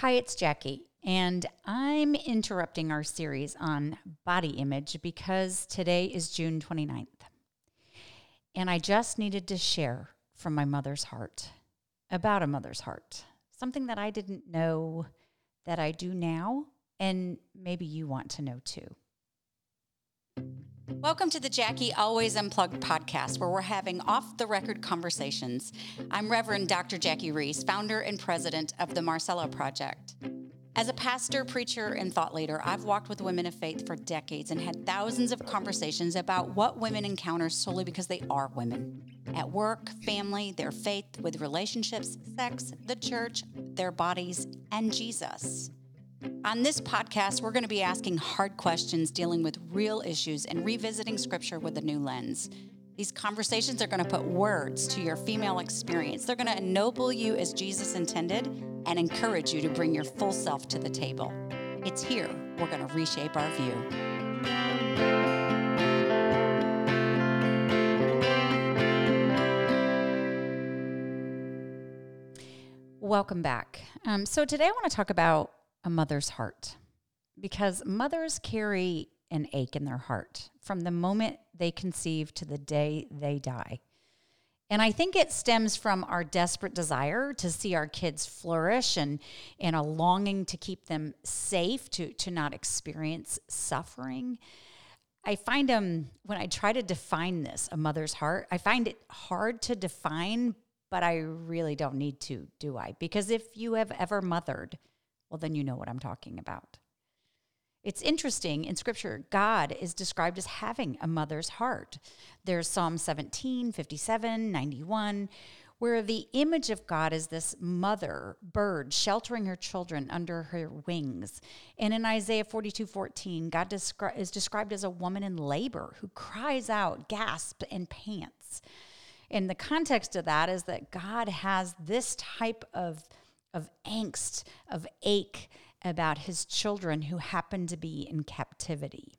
Hi, it's Jackie, and I'm interrupting our series on body image because today is June 29th. And I just needed to share from my mother's heart about a mother's heart, something that I didn't know that I do now, and maybe you want to know too. Welcome to the Jackie Always Unplugged podcast, where we're having off the record conversations. I'm Reverend Dr. Jackie Roese, founder and president of the Marcella Project. As a pastor, preacher, and thought leader, I've walked with women of faith for decades and had thousands of conversations about what women encounter solely because they are women. At work, family, their faith, with relationships, sex, the church, their bodies, and Jesus. On this podcast, we're going to be asking hard questions, dealing with real issues, and revisiting scripture with a new lens. These conversations are going to put words to your female experience. They're going to ennoble you as Jesus intended and encourage you to bring your full self to the table. It's here we're going to reshape our view. Welcome back. Um, so, today I want to talk about a mother's heart because mothers carry an ache in their heart from the moment they conceive to the day they die. And I think it stems from our desperate desire to see our kids flourish and, and a longing to keep them safe, to, to not experience suffering. I find um, when I try to define this, a mother's heart, I find it hard to define, but I really don't need to, do I? Because if you have ever mothered, well, then you know what I'm talking about. It's interesting in scripture, God is described as having a mother's heart. There's Psalm 17, 57, 91, where the image of God is this mother bird sheltering her children under her wings. And in Isaiah 42, 14, God descri- is described as a woman in labor who cries out, gasps, and pants. And the context of that is that God has this type of of angst, of ache about his children who happened to be in captivity.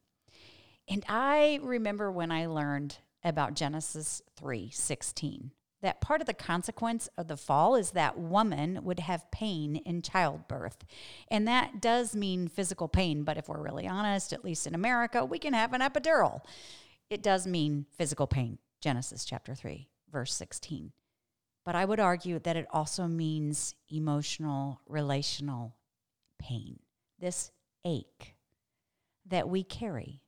And I remember when I learned about Genesis 3:16 that part of the consequence of the fall is that woman would have pain in childbirth. And that does mean physical pain, but if we're really honest, at least in America, we can have an epidural. It does mean physical pain. Genesis chapter 3, verse 16. But I would argue that it also means emotional, relational pain, this ache that we carry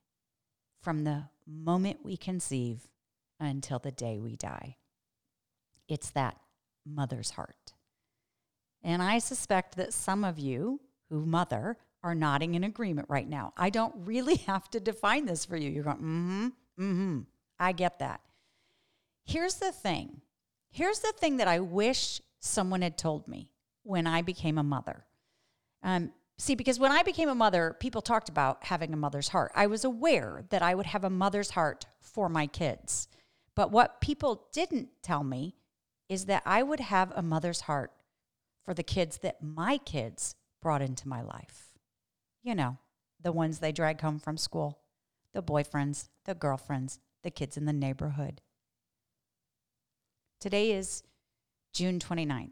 from the moment we conceive until the day we die. It's that mother's heart. And I suspect that some of you who mother are nodding in agreement right now. I don't really have to define this for you. You're going, mm hmm, mm hmm. I get that. Here's the thing Here's the thing that I wish someone had told me when I became a mother. Um, see, because when I became a mother, people talked about having a mother's heart. I was aware that I would have a mother's heart for my kids. But what people didn't tell me is that I would have a mother's heart for the kids that my kids brought into my life. You know, the ones they drag home from school, the boyfriends, the girlfriends, the kids in the neighborhood. Today is June 29th.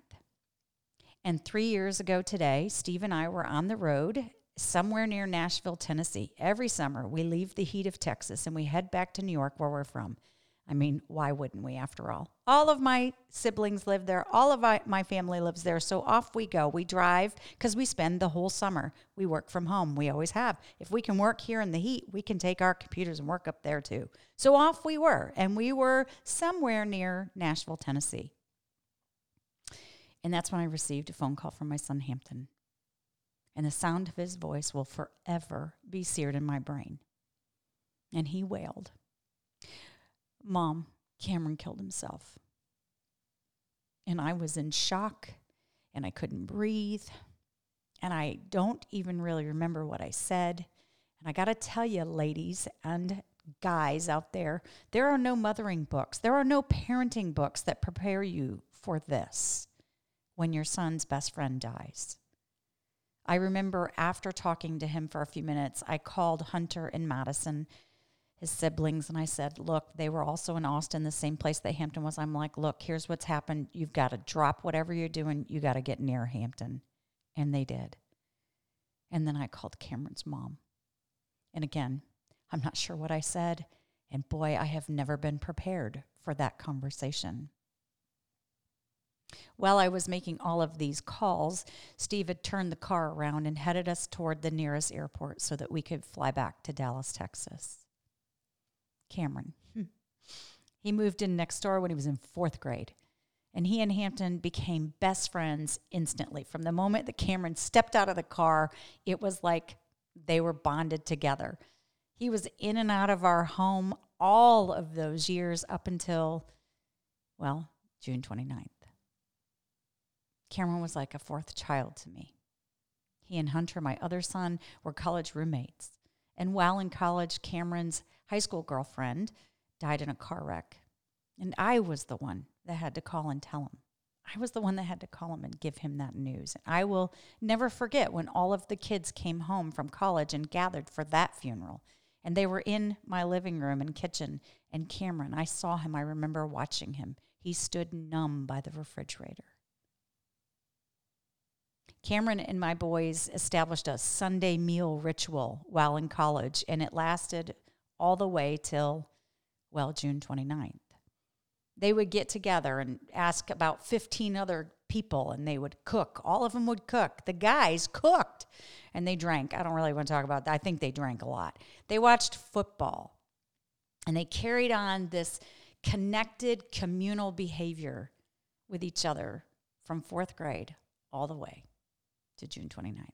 And three years ago today, Steve and I were on the road somewhere near Nashville, Tennessee. Every summer, we leave the heat of Texas and we head back to New York, where we're from. I mean, why wouldn't we after all? All of my siblings live there. All of my family lives there. So off we go. We drive because we spend the whole summer. We work from home. We always have. If we can work here in the heat, we can take our computers and work up there too. So off we were. And we were somewhere near Nashville, Tennessee. And that's when I received a phone call from my son, Hampton. And the sound of his voice will forever be seared in my brain. And he wailed. Mom, Cameron killed himself. And I was in shock and I couldn't breathe. And I don't even really remember what I said. And I got to tell you, ladies and guys out there, there are no mothering books, there are no parenting books that prepare you for this when your son's best friend dies. I remember after talking to him for a few minutes, I called Hunter and Madison his siblings and I said, Look, they were also in Austin, the same place that Hampton was. I'm like, Look, here's what's happened. You've got to drop whatever you're doing. You got to get near Hampton. And they did. And then I called Cameron's mom. And again, I'm not sure what I said. And boy, I have never been prepared for that conversation. While I was making all of these calls, Steve had turned the car around and headed us toward the nearest airport so that we could fly back to Dallas, Texas. Cameron. Hmm. He moved in next door when he was in fourth grade. And he and Hampton became best friends instantly. From the moment that Cameron stepped out of the car, it was like they were bonded together. He was in and out of our home all of those years up until, well, June 29th. Cameron was like a fourth child to me. He and Hunter, my other son, were college roommates. And while in college, Cameron's high school girlfriend died in a car wreck. And I was the one that had to call and tell him. I was the one that had to call him and give him that news. And I will never forget when all of the kids came home from college and gathered for that funeral. And they were in my living room and kitchen. And Cameron, I saw him. I remember watching him. He stood numb by the refrigerator. Cameron and my boys established a Sunday meal ritual while in college, and it lasted all the way till, well, June 29th. They would get together and ask about 15 other people, and they would cook. All of them would cook. The guys cooked and they drank. I don't really want to talk about that. I think they drank a lot. They watched football and they carried on this connected communal behavior with each other from fourth grade all the way to June 29th.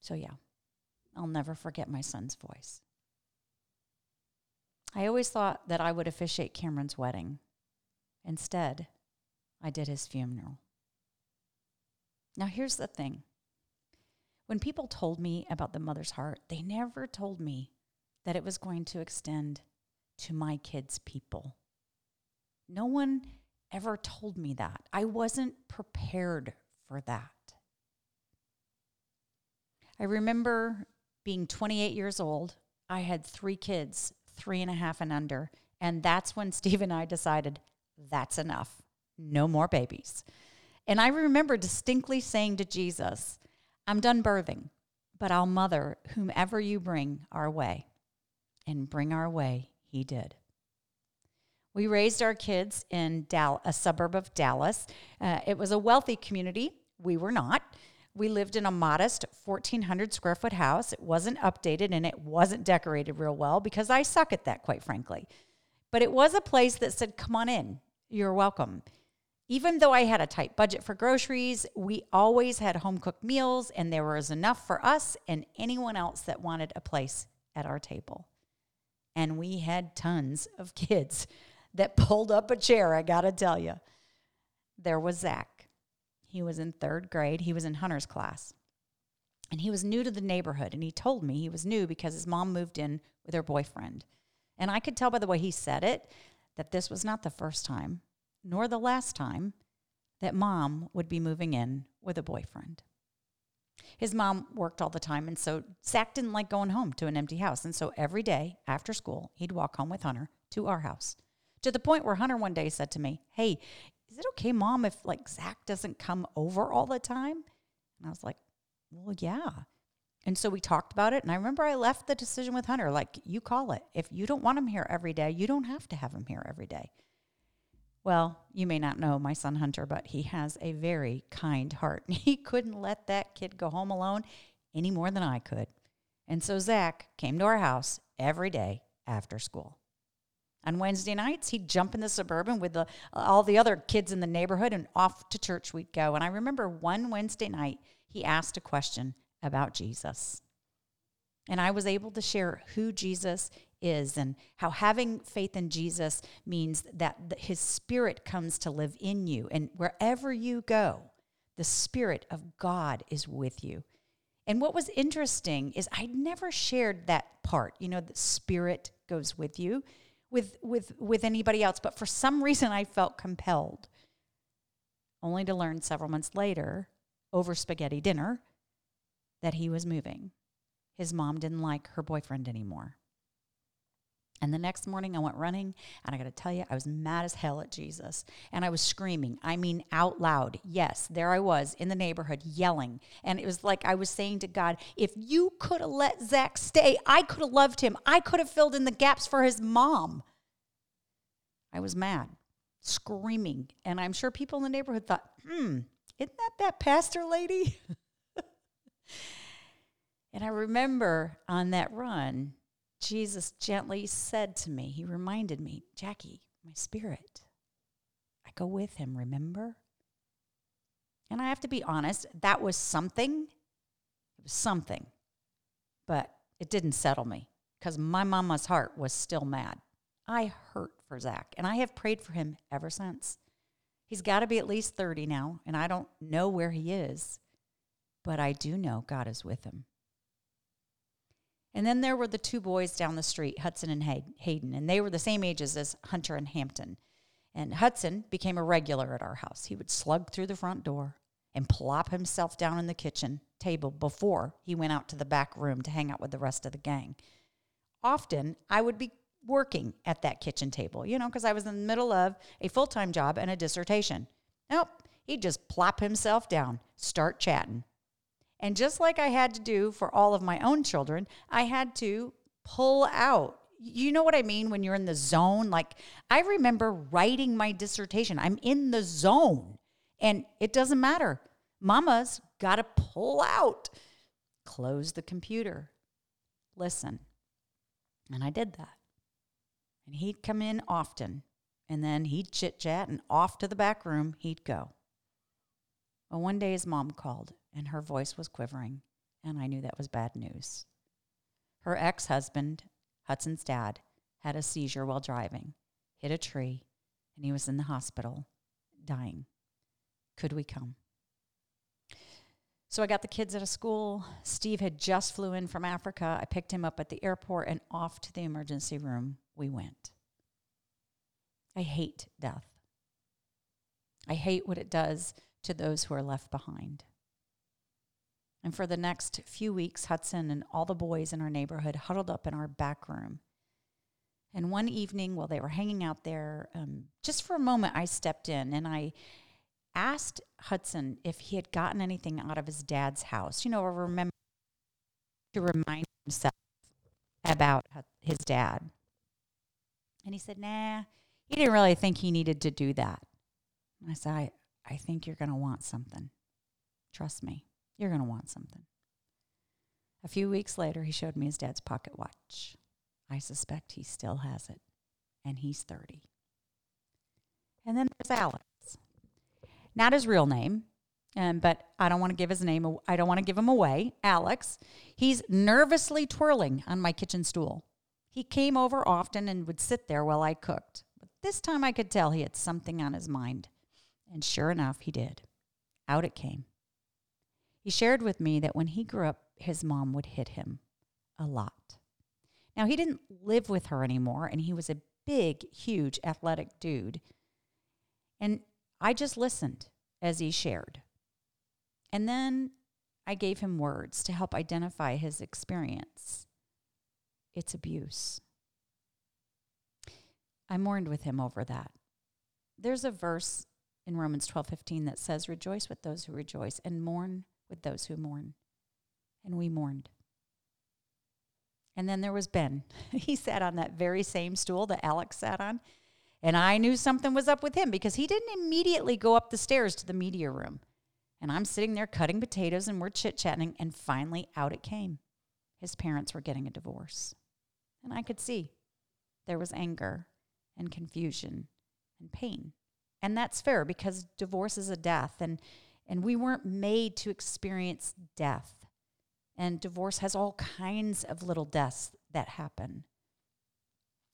So, yeah, I'll never forget my son's voice. I always thought that I would officiate Cameron's wedding. Instead, I did his funeral. Now, here's the thing when people told me about the mother's heart, they never told me that it was going to extend to my kids' people. No one ever told me that. I wasn't prepared for that. I remember being 28 years old. I had three kids, three and a half and under. And that's when Steve and I decided that's enough. No more babies. And I remember distinctly saying to Jesus, I'm done birthing, but I'll mother whomever you bring our way. And bring our way, he did. We raised our kids in Dal- a suburb of Dallas. Uh, it was a wealthy community. We were not. We lived in a modest 1,400 square foot house. It wasn't updated and it wasn't decorated real well because I suck at that, quite frankly. But it was a place that said, Come on in, you're welcome. Even though I had a tight budget for groceries, we always had home cooked meals and there was enough for us and anyone else that wanted a place at our table. And we had tons of kids that pulled up a chair, I gotta tell you. There was Zach. He was in third grade. He was in Hunter's class. And he was new to the neighborhood. And he told me he was new because his mom moved in with her boyfriend. And I could tell by the way he said it that this was not the first time, nor the last time, that mom would be moving in with a boyfriend. His mom worked all the time, and so Zach didn't like going home to an empty house. And so every day after school, he'd walk home with Hunter to our house. To the point where Hunter one day said to me, Hey, is it okay, mom, if like Zach doesn't come over all the time? And I was like, well, yeah. And so we talked about it. And I remember I left the decision with Hunter like, you call it. If you don't want him here every day, you don't have to have him here every day. Well, you may not know my son Hunter, but he has a very kind heart. He couldn't let that kid go home alone any more than I could. And so Zach came to our house every day after school. On Wednesday nights, he'd jump in the suburban with the, all the other kids in the neighborhood and off to church we'd go. And I remember one Wednesday night, he asked a question about Jesus. And I was able to share who Jesus is and how having faith in Jesus means that his spirit comes to live in you. And wherever you go, the spirit of God is with you. And what was interesting is I'd never shared that part, you know, the spirit goes with you with with with anybody else. But for some reason i felt compelled only to learn several months later over spaghetti dinner that he was moving. His mom didn't like her boyfriend anymore And the next morning I went running, and I got to tell you, I was mad as hell at Jesus. And I was screaming, I mean, out loud. Yes, there I was in the neighborhood yelling. And it was like I was saying to God, if you could have let Zach stay, I could have loved him. I could have filled in the gaps for his mom. I was mad, screaming. And I'm sure people in the neighborhood thought, hmm, isn't that that pastor lady? and I remember on that run, Jesus gently said to me, He reminded me, Jackie, my spirit, I go with him, remember? And I have to be honest, that was something. It was something. But it didn't settle me because my mama's heart was still mad. I hurt for Zach, and I have prayed for him ever since. He's got to be at least 30 now, and I don't know where he is, but I do know God is with him. And then there were the two boys down the street, Hudson and Hayden, and they were the same ages as Hunter and Hampton. And Hudson became a regular at our house. He would slug through the front door and plop himself down in the kitchen table before he went out to the back room to hang out with the rest of the gang. Often I would be working at that kitchen table, you know, because I was in the middle of a full time job and a dissertation. Nope, he'd just plop himself down, start chatting. And just like I had to do for all of my own children, I had to pull out. You know what I mean when you're in the zone? Like, I remember writing my dissertation, I'm in the zone, and it doesn't matter. Mama's got to pull out, close the computer, listen. And I did that. And he'd come in often, and then he'd chit chat, and off to the back room he'd go. Well, one day his mom called and her voice was quivering, and I knew that was bad news. Her ex husband, Hudson's dad, had a seizure while driving, hit a tree, and he was in the hospital, dying. Could we come? So I got the kids out of school. Steve had just flew in from Africa. I picked him up at the airport and off to the emergency room we went. I hate death. I hate what it does to those who are left behind. And for the next few weeks, Hudson and all the boys in our neighborhood huddled up in our back room. And one evening, while they were hanging out there, um, just for a moment, I stepped in and I asked Hudson if he had gotten anything out of his dad's house. You know, remember to remind himself about his dad. And he said, nah, he didn't really think he needed to do that. I said, I think you're going to want something. Trust me. You're going to want something. A few weeks later, he showed me his dad's pocket watch. I suspect he still has it, and he's 30. And then there's Alex. Not his real name, um, but I don't want to give his name. I don't want to give him away. Alex. He's nervously twirling on my kitchen stool. He came over often and would sit there while I cooked. But this time I could tell he had something on his mind. And sure enough, he did. Out it came. He shared with me that when he grew up, his mom would hit him a lot. Now, he didn't live with her anymore, and he was a big, huge, athletic dude. And I just listened as he shared. And then I gave him words to help identify his experience. It's abuse. I mourned with him over that. There's a verse in Romans 12:15 that says rejoice with those who rejoice and mourn with those who mourn. And we mourned. And then there was Ben. he sat on that very same stool that Alex sat on. And I knew something was up with him because he didn't immediately go up the stairs to the media room. And I'm sitting there cutting potatoes and we're chit chatting. And finally, out it came. His parents were getting a divorce. And I could see there was anger and confusion and pain. And that's fair because divorce is a death. And and we weren't made to experience death. And divorce has all kinds of little deaths that happen.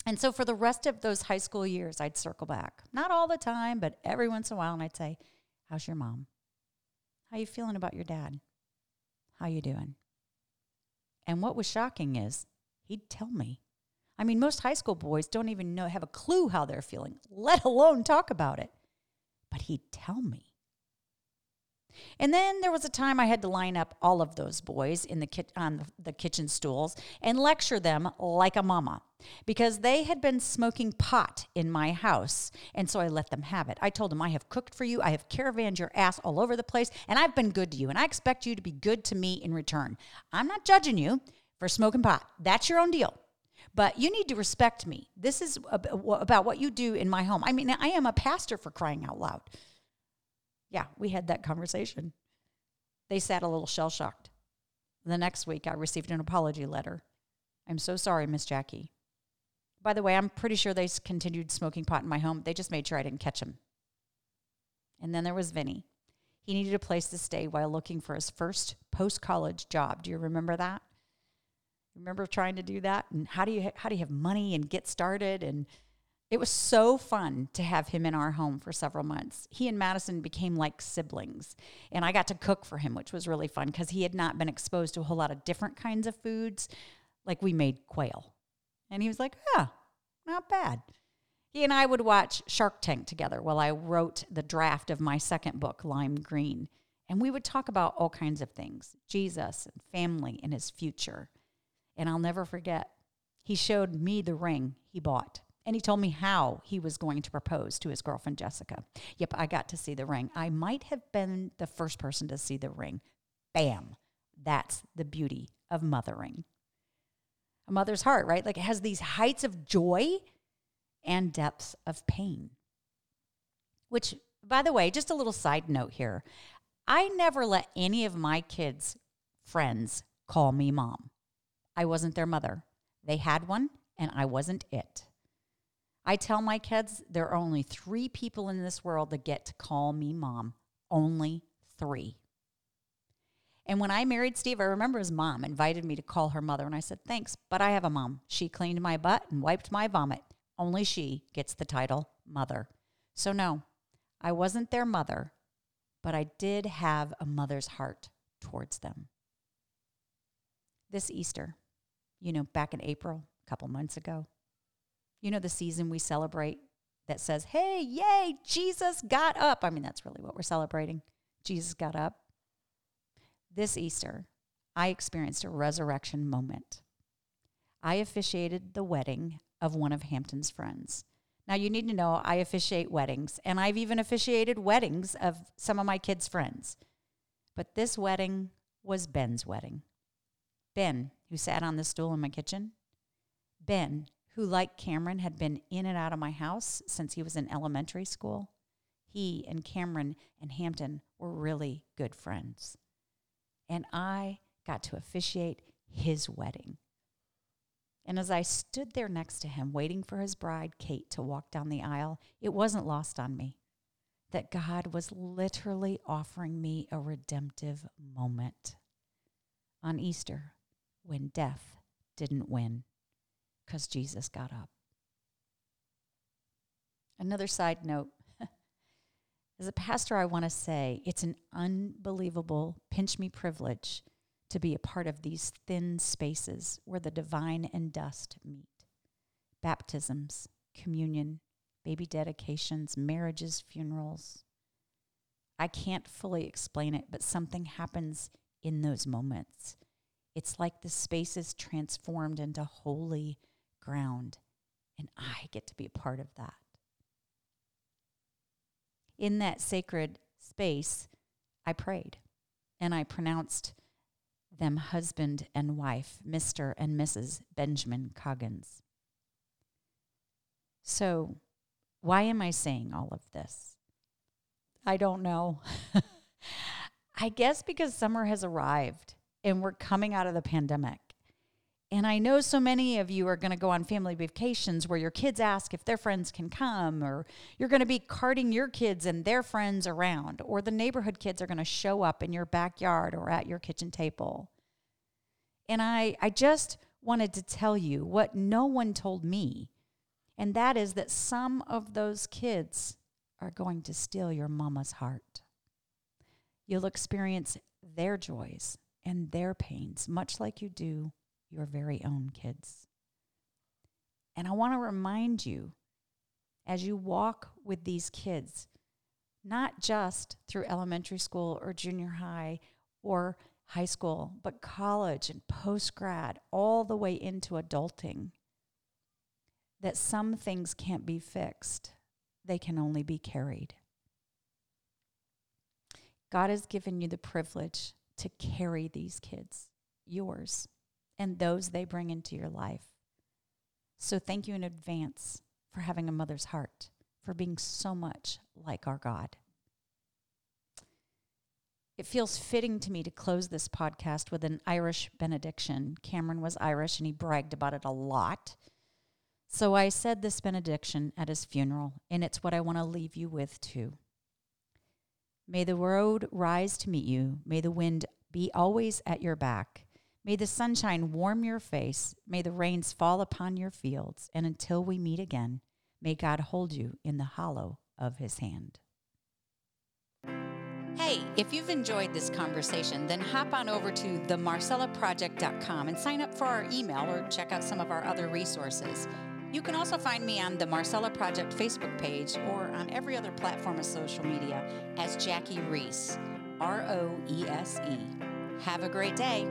And so for the rest of those high school years, I'd circle back. Not all the time, but every once in a while, and I'd say, How's your mom? How you feeling about your dad? How you doing? And what was shocking is he'd tell me. I mean, most high school boys don't even know have a clue how they're feeling, let alone talk about it. But he'd tell me. And then there was a time I had to line up all of those boys in the ki- on the kitchen stools and lecture them like a mama because they had been smoking pot in my house. And so I let them have it. I told them, I have cooked for you, I have caravanned your ass all over the place, and I've been good to you. And I expect you to be good to me in return. I'm not judging you for smoking pot. That's your own deal. But you need to respect me. This is about what you do in my home. I mean, I am a pastor for crying out loud. Yeah, we had that conversation. They sat a little shell shocked. The next week, I received an apology letter. I'm so sorry, Miss Jackie. By the way, I'm pretty sure they continued smoking pot in my home. They just made sure I didn't catch them. And then there was Vinny. He needed a place to stay while looking for his first post college job. Do you remember that? Remember trying to do that? And how do you how do you have money and get started? And it was so fun to have him in our home for several months. He and Madison became like siblings, and I got to cook for him, which was really fun because he had not been exposed to a whole lot of different kinds of foods. Like we made quail, and he was like, "Yeah, not bad." He and I would watch Shark Tank together while I wrote the draft of my second book, Lime Green, and we would talk about all kinds of things Jesus and family and his future. And I'll never forget, he showed me the ring he bought and he told me how he was going to propose to his girlfriend Jessica. Yep, I got to see the ring. I might have been the first person to see the ring. Bam. That's the beauty of mothering. A mother's heart, right? Like it has these heights of joy and depths of pain. Which, by the way, just a little side note here I never let any of my kids' friends call me mom. I wasn't their mother. They had one, and I wasn't it. I tell my kids there are only three people in this world that get to call me mom. Only three. And when I married Steve, I remember his mom invited me to call her mother, and I said, Thanks, but I have a mom. She cleaned my butt and wiped my vomit. Only she gets the title mother. So, no, I wasn't their mother, but I did have a mother's heart towards them. This Easter, you know, back in April, a couple months ago, you know, the season we celebrate that says, hey, yay, Jesus got up. I mean, that's really what we're celebrating. Jesus got up. This Easter, I experienced a resurrection moment. I officiated the wedding of one of Hampton's friends. Now, you need to know I officiate weddings, and I've even officiated weddings of some of my kids' friends. But this wedding was Ben's wedding. Ben, who sat on the stool in my kitchen, Ben, who, like Cameron, had been in and out of my house since he was in elementary school. He and Cameron and Hampton were really good friends. And I got to officiate his wedding. And as I stood there next to him, waiting for his bride, Kate, to walk down the aisle, it wasn't lost on me that God was literally offering me a redemptive moment on Easter when death didn't win because Jesus got up. Another side note as a pastor, I want to say it's an unbelievable pinch me privilege to be a part of these thin spaces where the divine and dust meet baptisms, communion, baby dedications, marriages, funerals. I can't fully explain it, but something happens in those moments. It's like the space is transformed into holy ground, and I get to be a part of that. In that sacred space, I prayed and I pronounced them husband and wife, Mr. and Mrs. Benjamin Coggins. So, why am I saying all of this? I don't know. I guess because summer has arrived and we're coming out of the pandemic. And I know so many of you are going to go on family vacations where your kids ask if their friends can come, or you're going to be carting your kids and their friends around, or the neighborhood kids are going to show up in your backyard or at your kitchen table. And I, I just wanted to tell you what no one told me, and that is that some of those kids are going to steal your mama's heart. You'll experience their joys and their pains, much like you do your very own kids. And I want to remind you as you walk with these kids, not just through elementary school or junior high or high school, but college and post grad, all the way into adulting. That some things can't be fixed, they can only be carried. God has given you the privilege to carry these kids, yours, and those they bring into your life. So thank you in advance for having a mother's heart, for being so much like our God. It feels fitting to me to close this podcast with an Irish benediction. Cameron was Irish and he bragged about it a lot. So I said this benediction at his funeral, and it's what I want to leave you with too. May the road rise to meet you. May the wind be always at your back. May the sunshine warm your face. May the rains fall upon your fields. And until we meet again, may God hold you in the hollow of his hand. Hey, if you've enjoyed this conversation, then hop on over to themarcellaproject.com and sign up for our email or check out some of our other resources. You can also find me on the Marcella Project Facebook page or on every other platform of social media as Jackie Roese, R O E S E. Have a great day.